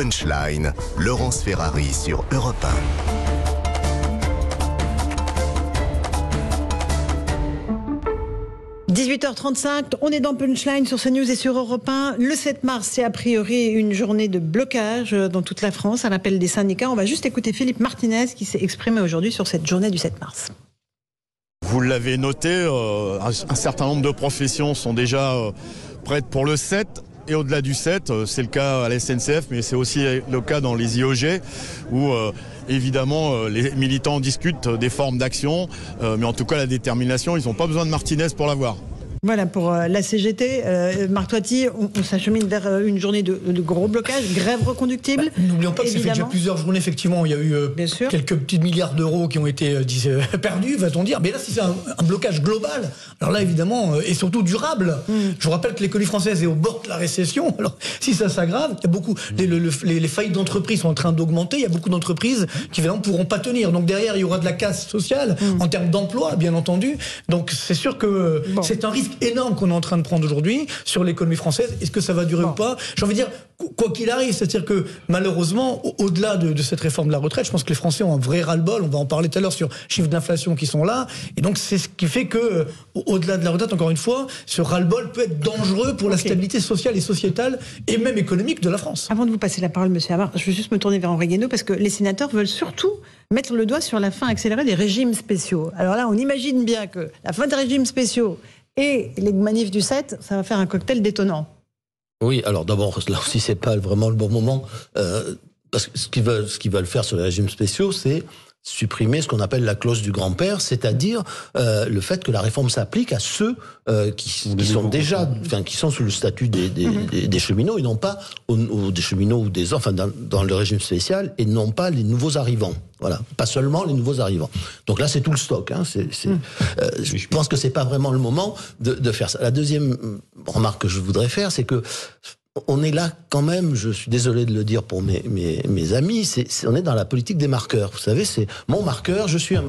Punchline, Laurence Ferrari sur Europe 1. 18h35, on est dans Punchline sur CNews et sur Europe 1. Le 7 mars, c'est a priori une journée de blocage dans toute la France à l'appel des syndicats. On va juste écouter Philippe Martinez qui s'est exprimé aujourd'hui sur cette journée du 7 mars. Vous l'avez noté, euh, un certain nombre de professions sont déjà euh, prêtes pour le 7 et au-delà du 7, euh, c'est le cas à la SNCF, mais c'est aussi le cas dans les IOG, où évidemment les militants discutent des formes d'action, mais en tout cas la détermination, ils n'ont pas besoin de Martinez pour l'avoir. Voilà pour euh, la CGT. Euh, Marc Toiti, on, s'achemine vers euh, une journée de, gros blocage, grève reconductible. Bah, n'oublions pas que ça fait déjà plusieurs journées, effectivement. Il y a eu quelques petits milliards d'euros qui ont été perdus, va-t-on dire. Mais là, si c'est un, blocage global, alors là, évidemment, et surtout durable. Mm. Je vous rappelle que l'économie française est au bord de la récession. Alors, si ça s'aggrave, il y a beaucoup. Les, les, faillites d'entreprises sont en train d'augmenter. Il y a beaucoup d'entreprises qui, évidemment, pourront pas tenir. Donc, derrière, il y aura de la casse sociale mm. en termes d'emploi, bien entendu. Donc, c'est sûr que c'est un risque énorme qu'on est en train de prendre aujourd'hui sur l'économie française. Est-ce que ça va durer ou pas? J'ai envie de dire, quoi qu'il arrive, c'est-à-dire que malheureusement, au-delà de, cette réforme de la retraite, je pense que les Français ont un vrai ras-le-bol. On va en parler tout à l'heure sur chiffres d'inflation qui sont là. Et donc, c'est ce qui fait que, euh, au-delà de la retraite, encore une fois, ce ras-le-bol peut être dangereux pour la stabilité sociale et sociétale et même économique de la France. Avant de vous passer la parole, monsieur Amar, je veux juste me tourner vers Henri Guénaud parce que les sénateurs veulent surtout mettre le doigt sur la fin accélérée des régimes spéciaux. Alors là, on imagine bien que la fin des régimes spéciaux et les manifs du 7, ça va faire un cocktail détonnant. Oui, alors d'abord, là aussi, c'est pas vraiment le bon moment. Euh, parce que ce qu'ils veulent, ce veulent faire sur les régimes spéciaux, c'est supprimer ce qu'on appelle la clause du grand-père, c'est-à-dire euh, le fait que la réforme s'applique à ceux euh, qui, sont déjà, enfin, qui sont sous le statut des, des, mhm. cheminots et non pas aux, des cheminots ou des enfin dans, dans, le régime spécial et non pas les nouveaux arrivants. Voilà, pas seulement les nouveaux arrivants. Donc là, c'est tout le stock. Hein. C'est, mhm. euh, je pense que c'est pas vraiment le moment de, de faire ça. La deuxième remarque que je voudrais faire, c'est que on est là quand même, je suis désolé de le dire pour mes, amis, on est dans la politique des marqueurs. Vous savez, c'est mon marqueur, je suis un,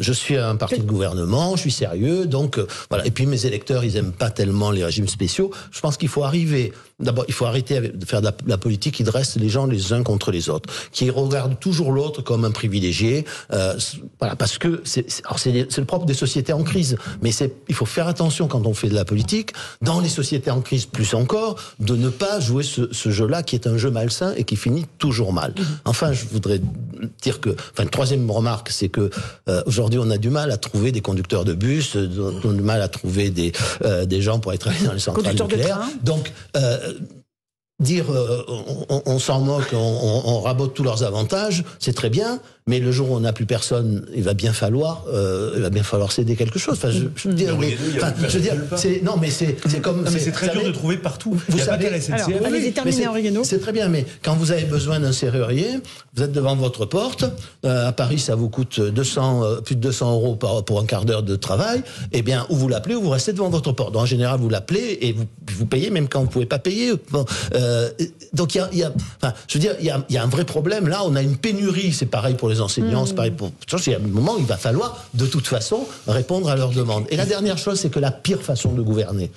je suis un parti de gouvernement, je suis sérieux, donc euh, voilà. Et puis mes électeurs, ils aiment pas tellement les régimes spéciaux. Je pense qu'il faut arriver D'abord, il faut arrêter de faire de la, politique qui dresse les gens les uns contre les autres, qui regarde toujours l'autre comme un privilégié. Euh, voilà, parce que c'est le propre des sociétés en crise. Mais il faut faire attention quand on fait de la politique, dans les sociétés en crise plus encore, de ne pas jouer ce, ce jeu-là qui est un jeu malsain et qui finit toujours mal. Mm-hmm. Enfin, je voudrais dire que, enfin, une troisième remarque, c'est que euh, aujourd'hui, on a du mal à trouver des conducteurs de bus, on a du mal à trouver des euh, des gens pour être dans les centrales nucléaires. Donc euh, dire euh, on, s'en moque, on, on, rabote tous leurs avantages, c'est très bien, mais le jour où on n'a plus personne, il va bien falloir, euh, il va bien falloir céder quelque chose. Enfin, je, je veux dire, je veux dire, c'est non, mais c'est c'est comme. mais c'est très dur de trouver partout. Vous savez, c'est très bien, mais quand vous avez besoin d'un serrurier, vous êtes devant votre porte. Euh, à Paris, ça vous coûte 200, euh, plus de 200 euros par, pour un quart d'heure de travail. Eh bien, ou vous l'appelez ou vous restez devant votre porte. en général, vous l'appelez et vous, vous payez même quand vous pouvez pas payer. Bon, euh, donc il y a, y a, enfin, je veux dire, il y a, y a un vrai problème là. On a une pénurie. C'est pareil pour les enseignants, c'est pareil pour. Il y a un moment où il va falloir, de toute façon, répondre à leurs demandes. Et la dernière chose, c'est que la pire façon de gouverner,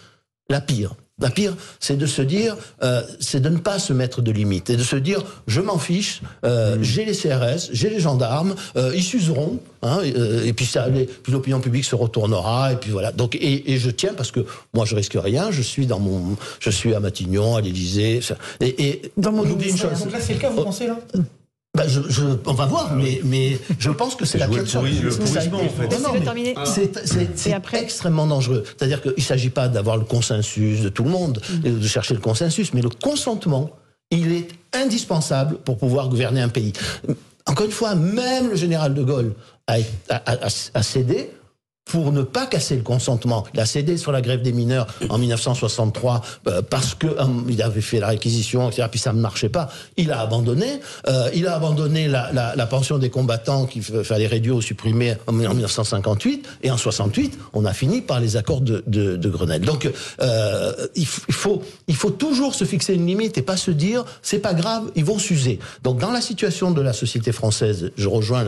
la pire, la pire, c'est de se dire, euh, c'est de ne pas se mettre de limites et de se dire, je m'en fiche, euh, mm. j'ai les CRS, j'ai les gendarmes, euh, ils s'useront, hein, et puis ça, puis l'opinion publique se retournera, et puis voilà. Donc, et, je tiens parce que moi, je risque rien. Je suis dans mon, je suis à Matignon, à l'Élysée, et, et dans mon oublie une chose. Donc là, c'est le cas, vous pensez là? Bah je, je, on va voir, mais, mais je pense que c'est la pire chose. C'est extrêmement dangereux. C'est-à-dire qu'il ne s'agit pas d'avoir le consensus de tout le monde, mm. de chercher le consensus, mais le consentement, il est indispensable pour pouvoir gouverner un pays. Encore une fois, même le général de Gaulle a, a, a, a cédé pour ne pas casser le consentement. Il a cédé sur la grève des mineurs en 1963 euh, parce que euh, il avait fait la réquisition, etc. Puis ça ne marchait pas. Il a abandonné. Euh, il a abandonné la, pension des combattants qu'il fallait réduire ou supprimer en, 1958. Et en 68, on a fini par les accords de, Grenelle. Donc euh, il, faut toujours se fixer une limite et pas se dire c'est pas grave, ils vont s'user. Donc dans la situation de la société française, je rejoins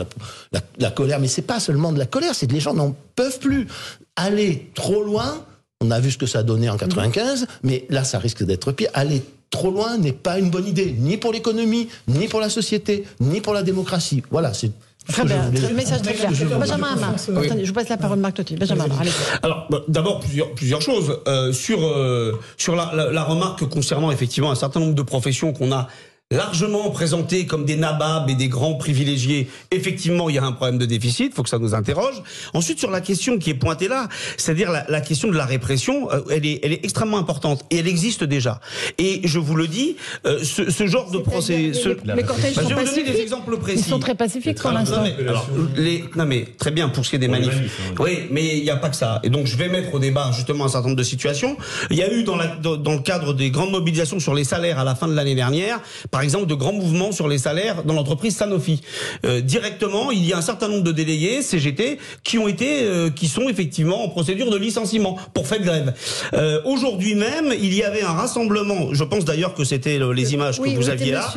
la, colère, mais c'est pas seulement de la colère, c'est que les gens n'ont peuvent plus aller trop loin. On a vu ce que ça a donné en 95, mais là, ça risque d'être pire. Aller trop loin n'est pas une bonne idée, ni pour l'économie, ni pour la société, ni pour la démocratie. Voilà, c'est Très bien, le message très clair. Benjamin Hamar, attendez, je vous passe la parole, Marc Totti. Benjamin Hamar, allez. Alors, bah, d'abord, plusieurs, plusieurs choses. Euh, sur euh, sur la, la, la, remarque concernant effectivement un certain nombre de professions qu'on a largement présentés comme des nababs et des grands privilégiés, effectivement, il y a un problème de déficit, il faut que ça nous interroge. Ensuite, sur la question qui est pointée là, c'est-à-dire la, la, question de la répression, euh, elle, est, elle est extrêmement importante et elle existe déjà. Et je vous le dis, euh, ce, ce, genre de procès... Ce, les, cortèges bah, sont je vais vous donner des exemples précis. Ils sont très pacifiques pour l'instant. Non, mais très bien pour ce qui est des manifs. manifs hein, oui, mais il n'y a pas que ça. Et donc je vais mettre au débat justement un certain nombre de situations. Il y a eu dans, la, dans, dans le cadre des grandes mobilisations sur les salaires à la fin de l'année dernière, par exemple, de grands mouvements sur les salaires dans l'entreprise Sanofi. Euh, directement, il y a un certain nombre de délégués CGT qui ont été, euh, qui sont effectivement en procédure de licenciement pour fait de grève. Euh, Aujourd'hui même, il y avait un rassemblement. Je pense d'ailleurs que c'était les images oui, que vous aviez là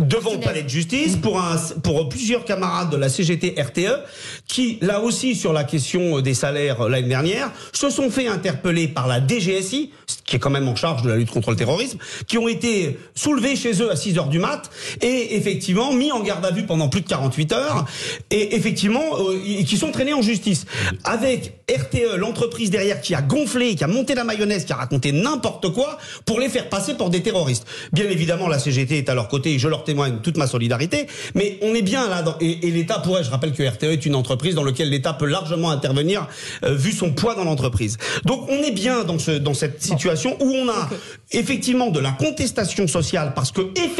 devant le palais de justice pour un pour plusieurs camarades de la CGT RTE qui là aussi sur la question des salaires l'année dernière se sont fait interpeller par la DGSI qui est quand même en charge de la lutte contre le terrorisme qui ont été soulevés chez eux à 6 heures du mat et effectivement mis en garde à vue pendant plus de 48 heures et effectivement euh, qui sont traînés en justice. Avec RTE l'entreprise derrière qui a gonflé qui a monté la mayonnaise qui a raconté n'importe quoi pour les faire passer pour des terroristes. Bien évidemment la CGT est à leur côté et je leur témoigne toute ma solidarité mais on est bien là dans, et, et l'État pourrait je rappelle que RTE est une entreprise dans laquelle l'État peut largement intervenir euh, vu son poids dans l'entreprise. Donc on est bien dans ce dans cette situation où on a effectivement de la contestation sociale parce que effectivement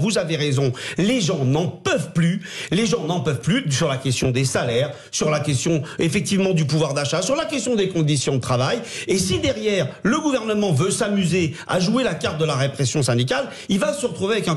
vous avez raison. Les gens n'en peuvent plus. Les gens n'en peuvent plus sur la question des salaires sur la question effectivement du pouvoir d'achat sur la question des conditions de travail. Et si derrière le gouvernement veut s'amuser à jouer la carte de la répression syndicale il va se retrouver avec un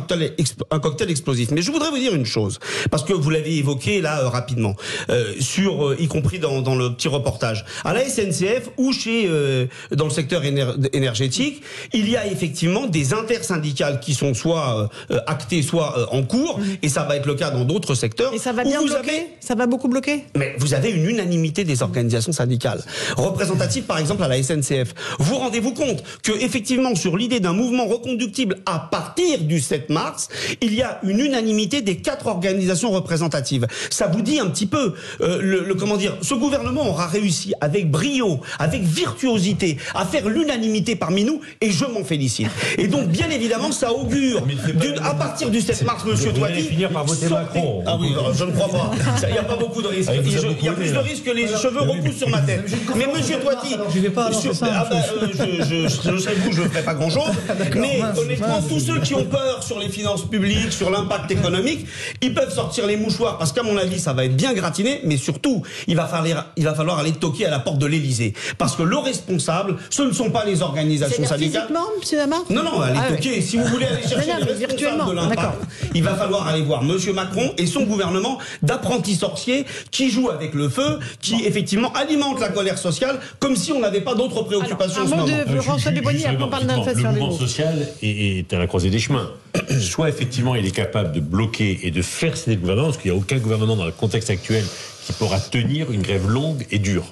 cocktail, explosif. Mais je voudrais vous dire une chose parce que vous l'avez évoqué là euh, rapidement euh, sur euh, y compris dans, dans, le petit reportage. À la SNCF ou chez euh, dans le secteur éner énergétique il y a effectivement des intersyndicales qui sont soit euh, actées, soit euh, en cours, mmh. et ça va être le cas dans d'autres secteurs. Et ça va bien bloquer avez... Ça va beaucoup bloquer Mais vous avez une unanimité des organisations syndicales représentatives, par exemple à la SNCF. Vous rendez-vous compte que effectivement sur l'idée d'un mouvement reconductible à partir du 7 mars, il y a une unanimité des quatre organisations représentatives. Ça vous dit un petit peu euh, le, le comment dire Ce gouvernement aura réussi avec brio, avec virtuosité, à faire l'unanimité parmi nous, et je m'en félicite. Et donc bien évidemment ça augure du, à partir du 7 mars, Monsieur Toiti. finir par voter Macron. Ah oui, je ne crois pas. Il n'y a pas beaucoup de risques. Ah, il, y a plus de risques que les cheveux repoussent sur ma tête. Mais Monsieur Toiti, ah bah, euh, je, je, je sais vous, je ne ferai pas grand-chose. Mais honnêtement, tous ceux qui ont peur sur les finances publiques, sur l'impact économique, ils peuvent sortir les mouchoirs parce qu'à mon avis, ça va être bien gratiné. Mais surtout, il va falloir, il va falloir aller toquer à la porte de l'Élysée parce que le responsable, ce ne sont pas les organisations syndicales. Monsieur Non, non, allez ah, toquer. Si vous voulez aller chercher de il va falloir aller voir Monsieur Macron et son gouvernement d'apprentis sorciers qui jouent avec le feu, qui bon. effectivement alimentent la colère sociale comme si on n'avait pas d'autres préoccupations. Alors, un mot de François Dubonnier, après on parle d'inflation. Le mouvement social est à la croisée des chemins. Soit effectivement il est capable de bloquer et de faire céder le gouvernement, parce qu'il n'y a aucun gouvernement dans le contexte actuel qui pourra tenir une grève longue et dure.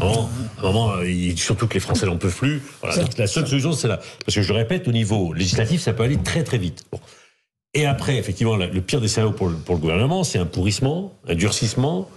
Non, à un moment, il, surtout que les Français n'en peuvent plus. Voilà, la seule solution, c'est là. Parce que je le répète, au niveau législatif, ça peut aller très très vite. Bon. Et après, effectivement, le pire des scénarios pour le, pour le gouvernement, c'est un pourrissement, un durcissement.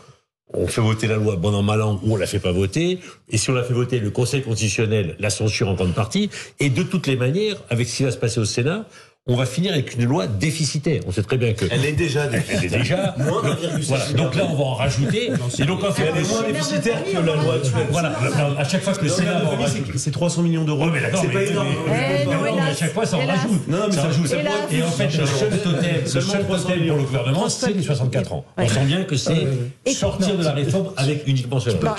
On fait voter la loi bon an mal an ou on la fait pas voter. Et si on la fait voter, le Conseil constitutionnel la censure en grande partie. Et de toutes les manières, avec ce qui va se passer au Sénat, on va finir avec une loi déficitaire. On sait très bien que. Elle est déjà déficitaire. Elle est déjà. moins voilà. Donc là, on va en rajouter. et donc, en fait, elle est moins déficitaire que la loi actuelle. Voilà. À chaque fois que le Sénat va en rajouter. C'est 300 millions d'euros. mais d'accord. C'est pas énorme. Mais à chaque fois, ça en rajoute. Non, mais ça rajoute. Et en fait, le seul totem, le seul totem pour le gouvernement, c'est les 64 ans. On sent bien que c'est sortir de la réforme avec uniquement cela.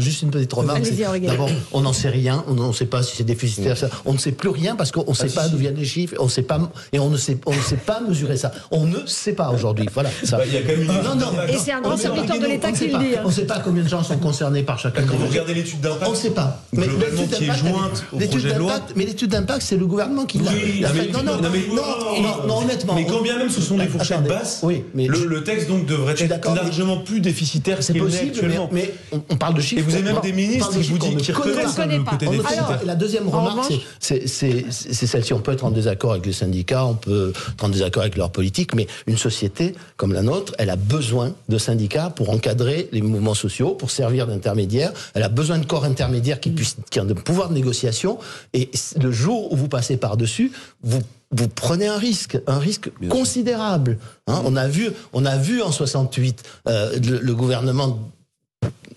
Juste une petite remarque. D'abord, on n'en sait rien. On ne sait pas si c'est déficitaire. On ne sait plus rien parce qu'on ne sait pas d'où viennent les chiffres, on sait pas, et on ne sait, on ne sait pas mesurer ça. On ne sait pas aujourd'hui. Voilà. Ça. Bah, il y a quand même une... non, non, et c'est un grand serviteur de l'État qui le dit. On ne sait pas combien de gens sont concernés par chacun. Quand vous regardez l'étude d'impact, on ne sait pas. Mais l'étude qui est jointe au projet de loi. Mais l'étude d'impact, c'est le gouvernement qui l'a. Oui, non, non, non, non, honnêtement. Mais quand bien même ce sont des fourchettes basses, le texte donc devrait être largement plus déficitaire c'est possible, actuellement. Mais, on parle de chiffres. Et vous avez même des ministres qui vous disent qu'ils reconnaissent le côté déficitaire. La deuxième remarque, c'est celle-ci. On peut être en désaccord avec les syndicats, on peut être en désaccord avec leur politique, mais une société comme la nôtre, elle a besoin de syndicats pour encadrer les mouvements sociaux, pour servir d'intermédiaire. Elle a besoin de corps intermédiaires qui puissent, qui ont de pouvoir de négociation. Et le jour où vous passez par-dessus, vous vous prenez un risque, un risque considérable. Hein. on a vu, on a vu en 68 euh, le, gouvernement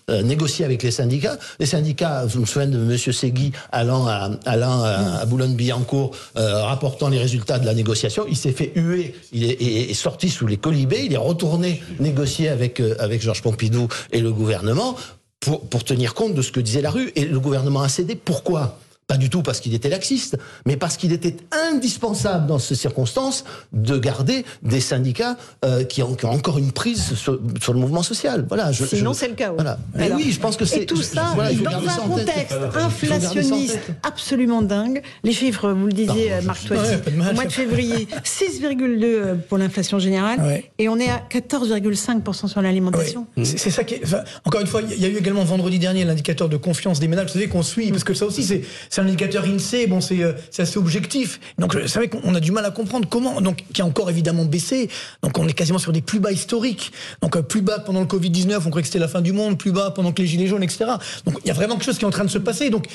euh, négocier avec les syndicats. Les syndicats, je me souviens de M. Segui allant à, Boulogne-Billancourt, euh, rapportant les résultats de la négociation. Il s'est fait huer, il est, sorti sous les colibés, il est retourné négocier avec, avec Georges Pompidou et le gouvernement pour, pour tenir compte de ce que disait la rue. Et le gouvernement a cédé. Pourquoi? Pas du tout parce qu'il était laxiste, mais parce qu'il était indispensable dans ces circonstances de garder des syndicats euh, qui, ont, encore une prise sur, le mouvement social. Voilà. Je, Sinon, c'est le cas. Voilà. Mais oui, je pense que c'est. Et tout ça dans un contexte inflationniste absolument dingue. Les chiffres, vous le disiez, Marc Toiti, au mois de février, 6,2 euh, pour l'inflation générale, et on est à 14,5% sur l'alimentation. C'est ça qui est. encore une fois, il y a eu également vendredi dernier l'indicateur de confiance des ménages. Vous savez qu'on suit, parce que ça aussi, c'est c'est un indicateur INSEE, bon, c'est euh, assez objectif. Donc, c'est vrai qu'on a du mal à comprendre comment, donc, qui a encore évidemment baissé. Donc, on est quasiment sur des plus bas historiques. Donc, euh, plus bas pendant le Covid-19, on croyait que c'était la fin du monde, plus bas pendant que les Gilets jaunes, etc. Donc, il y a vraiment quelque chose qui est en train de se passer. Donc,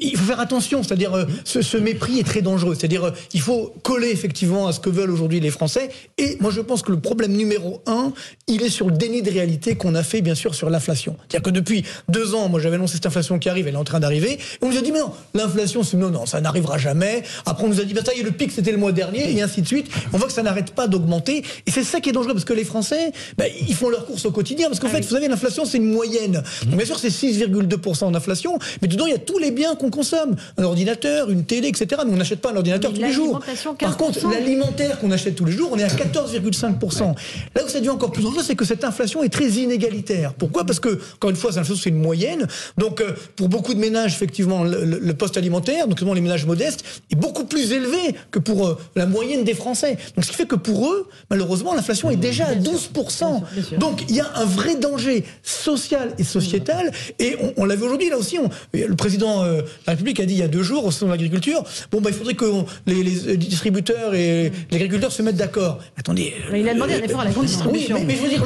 il faut faire attention. C'est-à-dire, euh, ce, mépris est très dangereux. C'est-à-dire, il faut coller effectivement à ce que veulent aujourd'hui les Français. Et moi, je pense que le problème numéro un, il est sur le déni de réalité qu'on a fait, bien sûr, sur l'inflation. C'est-à-dire que depuis deux ans, moi, j'avais annoncé cette inflation qui arrive, elle est en train d'arriver. On nous a dit, mais non, l'inflation, c'est non, non, ça n'arrivera jamais. Après, on nous a dit, bah, ça y est, le pic, c'était le mois dernier, et ainsi de suite. On voit que ça n'arrête pas d'augmenter. Et c'est ça qui est dangereux, parce que les Français, bah, ils font leur course au quotidien. Parce qu'en ah fait, vous savez, l'inflation, c'est une moyenne. Donc, bien sûr, c'est 6,2% d'inflation, mais dedans, il y a tous les biens qu'on consomme. Un ordinateur, une télé, etc. Mais on n'achète pas un ordinateur tous les jours. Par contre, l'alimentaire qu'on achète tous les jours, on est à 14,5%. Là où ça devient encore plus dangereux, c'est que cette inflation est très inégalitaire. Pourquoi? Parce que, encore une fois, cette inflation, c'est une moyenne. Donc, euh, pour beaucoup de ménages, effectivement, le poste alimentaire donc les ménages modestes, est beaucoup plus élevé que pour euh, la moyenne des Français. Donc ce qui fait que pour eux, malheureusement, l'inflation est déjà à 12%. Donc il y a un vrai danger social et sociétal. Et on, l'a vu aujourd'hui, là aussi, le président euh, de la République a dit il y a deux jours au sein de l'agriculture, bon, bah, il faudrait que les, distributeurs et les agriculteurs se mettent d'accord. Attendez. il a demandé un effort à la grande distribution. Oui, mais, je veux dire,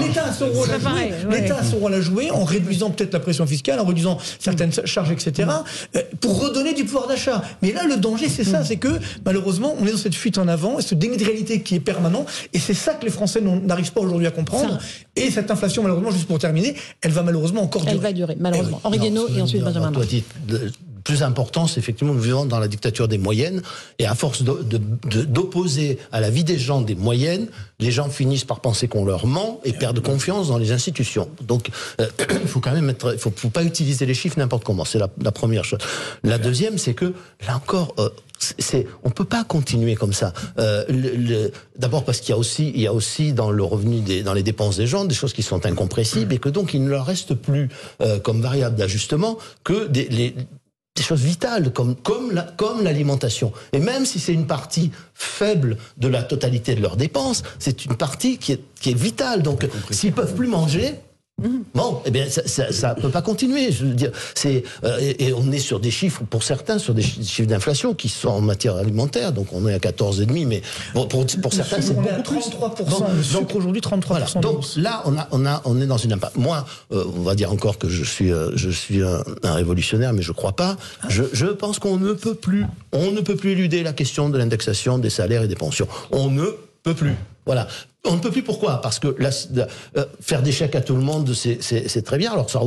l'État a son rôle à jouer. L'État a son rôle à jouer en réduisant peut-être la pression fiscale, en réduisant certaines charges, etc. pour redonner du pouvoir d'achat. Mais là, le danger, c'est ça, mm. c'est que malheureusement, on est dans cette fuite en avant, ce déni de réalité qui est permanent, et c'est ça que les Français n'arrivent pas aujourd'hui à comprendre. Et cette inflation, malheureusement, juste pour terminer, elle va malheureusement encore durer. Elle va durer, malheureusement. Eh Henri Guénaud et ensuite Benjamin plus important, c'est effectivement nous vivons dans la dictature des moyennes, et à force d'opposer de, à la vie des gens des moyennes, les gens finissent par penser qu'on leur ment et perdent confiance dans les institutions. Donc, euh, il faut quand même être, il faut, faut, pas utiliser les chiffres n'importe comment. C'est la, la, première chose. La deuxième, c'est que là encore. Euh, c'est, on peut pas continuer comme ça. Euh, le, d'abord parce qu'il y a aussi, il y a aussi dans le revenu des, dans les dépenses des gens des choses qui sont incompressibles et que donc il ne leur reste plus euh, comme variable d'ajustement que des, les, des choses vitales comme comme la, comme l'alimentation. Et même si c'est une partie faible de la totalité de leurs dépenses, c'est une partie qui est qui est vitale. Donc s'ils peuvent plus manger, Bon, eh bien, ça, ça, peut pas continuer. Je veux dire, c'est euh, et, on est sur des chiffres pour certains, sur des chiffres d'inflation qui sont en matière alimentaire. Donc, on est à 14 et demi, mais pour, pour, certains, c'est beaucoup plus. 33 donc, aujourd'hui, 33 Donc là, on a, on a, on est dans une impasse. Moi, euh, on va dire encore que je suis, euh, je suis un, révolutionnaire, mais je crois pas. Je, je pense qu'on ne peut plus, on ne peut plus éluder la question de l'indexation des salaires et des pensions. On ne peut plus. Voilà. On ne peut plus pourquoi? Parce que euh, faire des chèques à tout le monde, c'est très bien. Alors ça,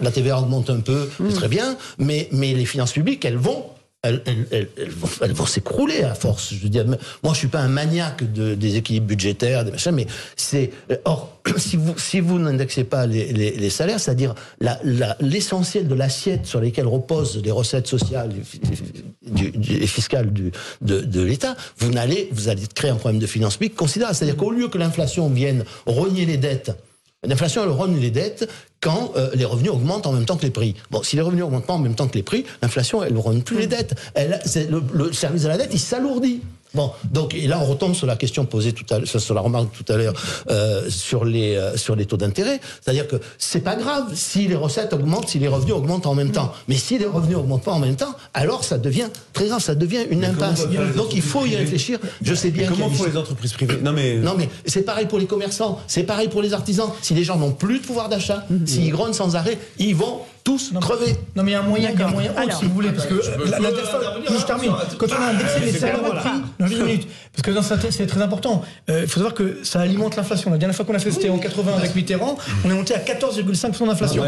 la TVA augmente un peu, c'est très bien, mais, mais les finances publiques, elles vont elles, vont, s'écrouler à force. Je veux dire, moi, je suis pas un maniaque de, des équilibres budgétaires, des machins, mais c'est euh, or si vous si vous n'indexez pas les, les, salaires, c'est-à-dire l'essentiel de l'assiette sur lesquelles reposent les recettes sociales, et fiscale du, de, de l'État, vous allez, vous allez créer un problème de finances publiques considérable. C'est-à-dire qu'au lieu que l'inflation vienne rogner les dettes, L'inflation, elle rogne les dettes quand euh, les revenus augmentent en même temps que les prix. Bon, si les revenus augmentent pas en même temps que les prix, l'inflation, elle ne rogne plus les dettes. Elle, le, le service de la dette, il s'alourdit. Bon, donc et là on retombe sur la question posée tout à l'heure, sur la remarque tout à l'heure euh, sur les euh, sur les taux d'intérêt, c'est-à-dire que c'est pas grave si les recettes augmentent, si les revenus augmentent en même temps, mais si les revenus augmentent pas en même temps, alors ça devient très grave, ça devient une impasse. Donc il faut y réfléchir. Je sais bien. comment font les entreprises privées Non mais non mais c'est pareil pour les commerçants, c'est pareil pour les artisans. Si les gens n'ont plus de pouvoir d'achat, mhm. s'ils grognent sans arrêt, ils vont tous non, crever. Non, mais il y a un moyen, il y a un moyen autre, si vous voulez, parce que la, la, je termine. Quand on a indexé les salaires au prix, non, une minute, parce que dans c'est très important. Euh, il faut savoir que ça alimente l'inflation. La dernière fois qu'on a fait, c'était en 80 avec Mitterrand, on est monté à 14,5% d'inflation.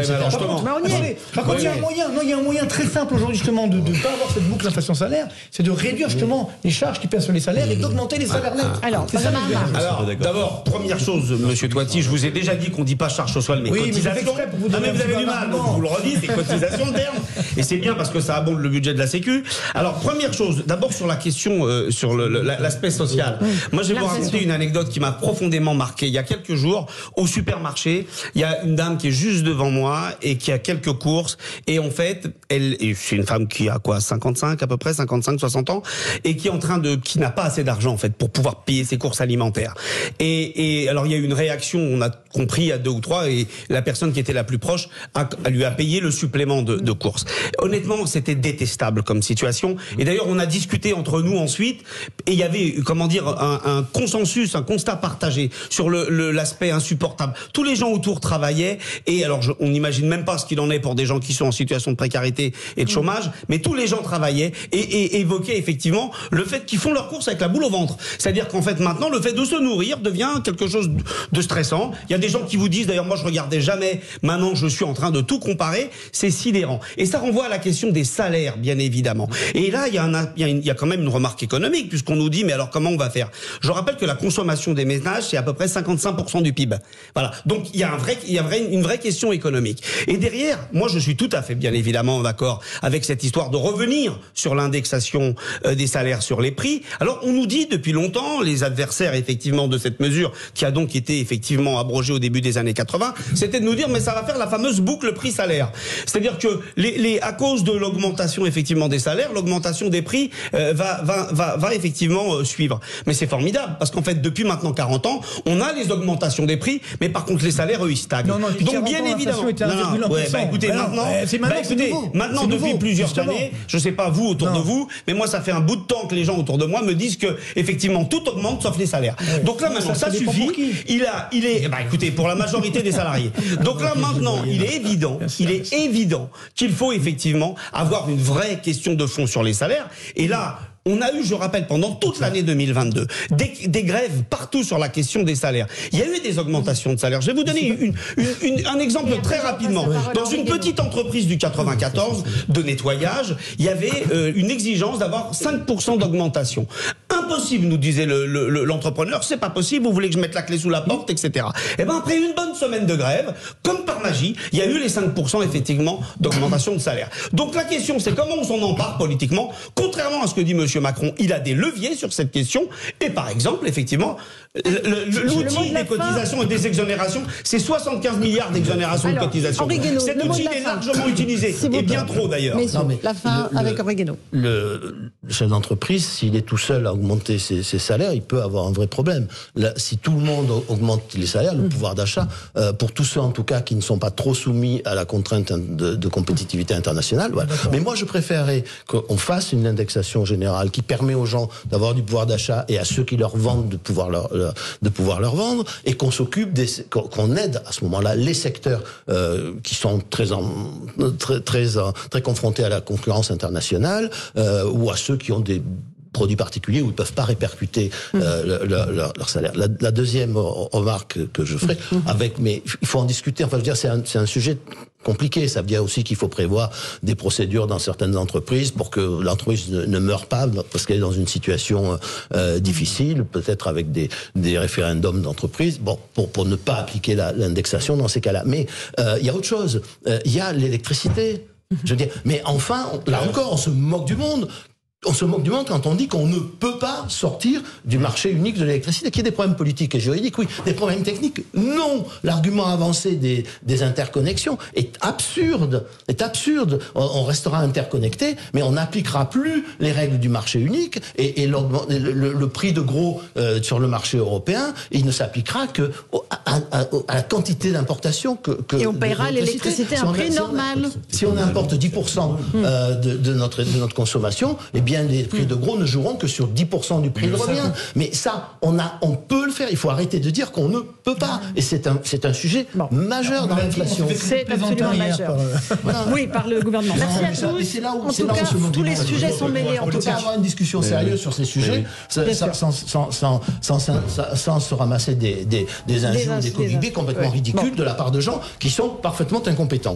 Par contre, il y a un moyen, non, il y a un moyen très simple aujourd'hui, justement, de ne pas avoir cette boucle d'inflation-salaire, c'est de réduire justement les charges qui pèsent sur les salaires et d'augmenter les salaires nets. Alors, c'est ça Alors, d'abord, première chose, monsieur Toiti, je vous ai déjà dit qu'on ne dit pas charge sociale, mais cotisation. Ah, mais vous avez du mal, vous le redis, c'est cotisation terme. Et c'est bien parce que ça abonde le budget de la Sécu. Alors, première chose, d'abord sur la question, euh, sur l'aspect social. Moi, je vais vous raconter une anecdote qui m'a profondément marqué. Il y a quelques jours, au supermarché, il y a une dame qui est juste devant moi et qui a quelques courses. Et en fait, elle, c'est une femme qui a quoi, 55 à peu près, 55, 60 ans, et qui est en train de, qui n'a pas assez d'argent en fait pour pouvoir payer ses courses alimentaires. Et, et alors il y a eu une réaction, on a compris à deux ou trois, et la personne qui était la plus proche a, lui a payé le supplément de, de course. Honnêtement, c'était détestable comme situation. Et d'ailleurs, on a discuté entre nous ensuite, et il y avait, comment dire, un, un consensus, un constat partagé sur l'aspect le, l'aspect insupportable. Tous les gens autour travaillaient, et alors je, on n'imagine même pas ce qu'il en est pour des gens qui sont en situation de précarité et de chômage, mais tous les gens travaillaient et, et évoquaient effectivement le fait qu'ils font leurs courses avec la boule au ventre. C'est-à-dire qu'en fait maintenant, le fait de se nourrir devient quelque chose de stressant. Il y a des gens qui vous disent, d'ailleurs moi je regardais jamais, maintenant je suis en train de tout comparer, c'est sidérant. Et ça renvoie à la question des salaires, bien évidemment. Et là, il y a, quand même une remarque économique, puisqu'on nous dit, mais alors comment on va faire? Je rappelle que la consommation des ménages, c'est à peu près 55% du PIB. Voilà. Donc il y a, une vraie question économique. Et derrière, moi je suis tout à fait, bien évidemment, d'accord avec cette histoire de revenir sur l'indexation euh, des salaires sur les prix. Alors on nous dit depuis longtemps, les adversaires effectivement de cette mesure, qui a donc été effectivement abrogée au début des années 80, c'était de nous dire mais ça va faire la fameuse boucle prix-salaire. C'est-à-dire que les, à cause de l'augmentation effectivement des salaires, l'augmentation des prix euh, va, va, va, va, effectivement euh, suivre. Mais c'est formidable parce qu'en fait depuis maintenant 40 ans, on a les augmentations des prix, mais par contre les salaires eux ils stagnent. Non, non, Donc bien évidemment. Non, non, ouais, bah, écoutez maintenant, maintenant, bah, écoutez, maintenant depuis plusieurs années, je sais pas vous autour de vous, mais moi ça fait un bout de temps que les gens autour de moi me disent que effectivement tout augmente sauf les salaires. Donc là maintenant ça, suffit. Il a, il est, bah écoutez pour la majorité des salariés. Donc là maintenant il est évident, il est évident qu'il faut effectivement avoir une vraie question de fond sur les salaires. Et là on a eu, je rappelle, pendant toute l'année 2022, des, des, grèves partout sur la question des salaires. Il y a eu des augmentations de salaires. Je vais vous donner une, une, une, un exemple très rapidement. Dans une petite entreprise du 94 de nettoyage, il y avait euh, une exigence d'avoir 5% d'augmentation. Impossible, nous disait l'entrepreneur, le, c'est pas possible, vous voulez que je mette la clé sous la porte, etc. Et ben après une bonne semaine de grève, comme par magie, il y a eu les 5% effectivement d'augmentation de salaire. Donc la question, c'est comment on s'en empare politiquement, contrairement à ce que dit Monsieur Macron, il a des leviers sur cette question. Et par exemple, effectivement, l'outil des cotisations et des exonérations, c'est 75 milliards d'exonérations de cotisations. Cet outil est largement utilisé, et bien trop d'ailleurs. La fin avec Oregano. Le chef d'entreprise, s'il est tout seul à augmenter ses, salaires, il peut avoir un vrai problème. si tout le monde augmente les salaires, le mm. pouvoir d'achat, euh, pour tous ceux en tout cas qui ne sont pas trop soumis à la contrainte de, compétitivité internationale, mais moi je préférerais qu'on fasse une indexation générale qui permet aux gens d'avoir du pouvoir d'achat et à ceux qui leur vendent de pouvoir leur, de pouvoir leur vendre et qu'on s'occupe des qu'on aide à ce moment-là les secteurs euh, qui sont très en, très très très confrontés à la concurrence internationale euh, ou à ceux qui ont des produits particuliers où ils peuvent pas répercuter euh, mmh. leur, salaire. La, deuxième remarque que je ferai, mmh. avec, mais il faut en discuter. Enfin, je veux dire, c'est un, un sujet compliqué. Ça veut dire aussi qu'il faut prévoir des procédures dans certaines entreprises pour que l'entreprise ne, meure pas parce qu'elle est dans une situation euh, difficile, peut-être avec des, des référendums d'entreprise. Bon, pour, pour ne pas appliquer l'indexation dans ces cas-là. Mais euh, il y a autre chose. Euh, il y a l'électricité. Je veux dire, mais enfin, là encore, on se moque du monde on se moque du monde quand on dit qu'on ne peut pas sortir du marché unique de l'électricité, qu'il y ait des problèmes politiques et juridiques, oui. Des problèmes techniques, non. L'argument avancé des, des, interconnexions est absurde. Est absurde. On, restera interconnecté, mais on n'appliquera plus les règles du marché unique et, et le, le, prix de gros euh, sur le marché européen, il ne s'appliquera que à, à, la quantité d'importation que, que, Et on paiera l'électricité à un prix normal. Si on, importe 10% euh, de, de, notre, de notre consommation, eh bien les prix de gros ne joueront que sur 10% du prix de revient. Mais ça, on, a, on peut le faire. Il faut arrêter de dire qu'on ne peut pas. Et c'est un, c'est un sujet majeur dans l'inflation. C'est absolument majeur. Oui, par le gouvernement. Merci à tous. C'est là où, en tout cas, tous les sujets sont mêlés. En tout cas, avoir une discussion sérieuse sur ces sujets, sans, se ramasser des, des, des injures, des complètement ridicules de la part de gens qui sont parfaitement incompétents.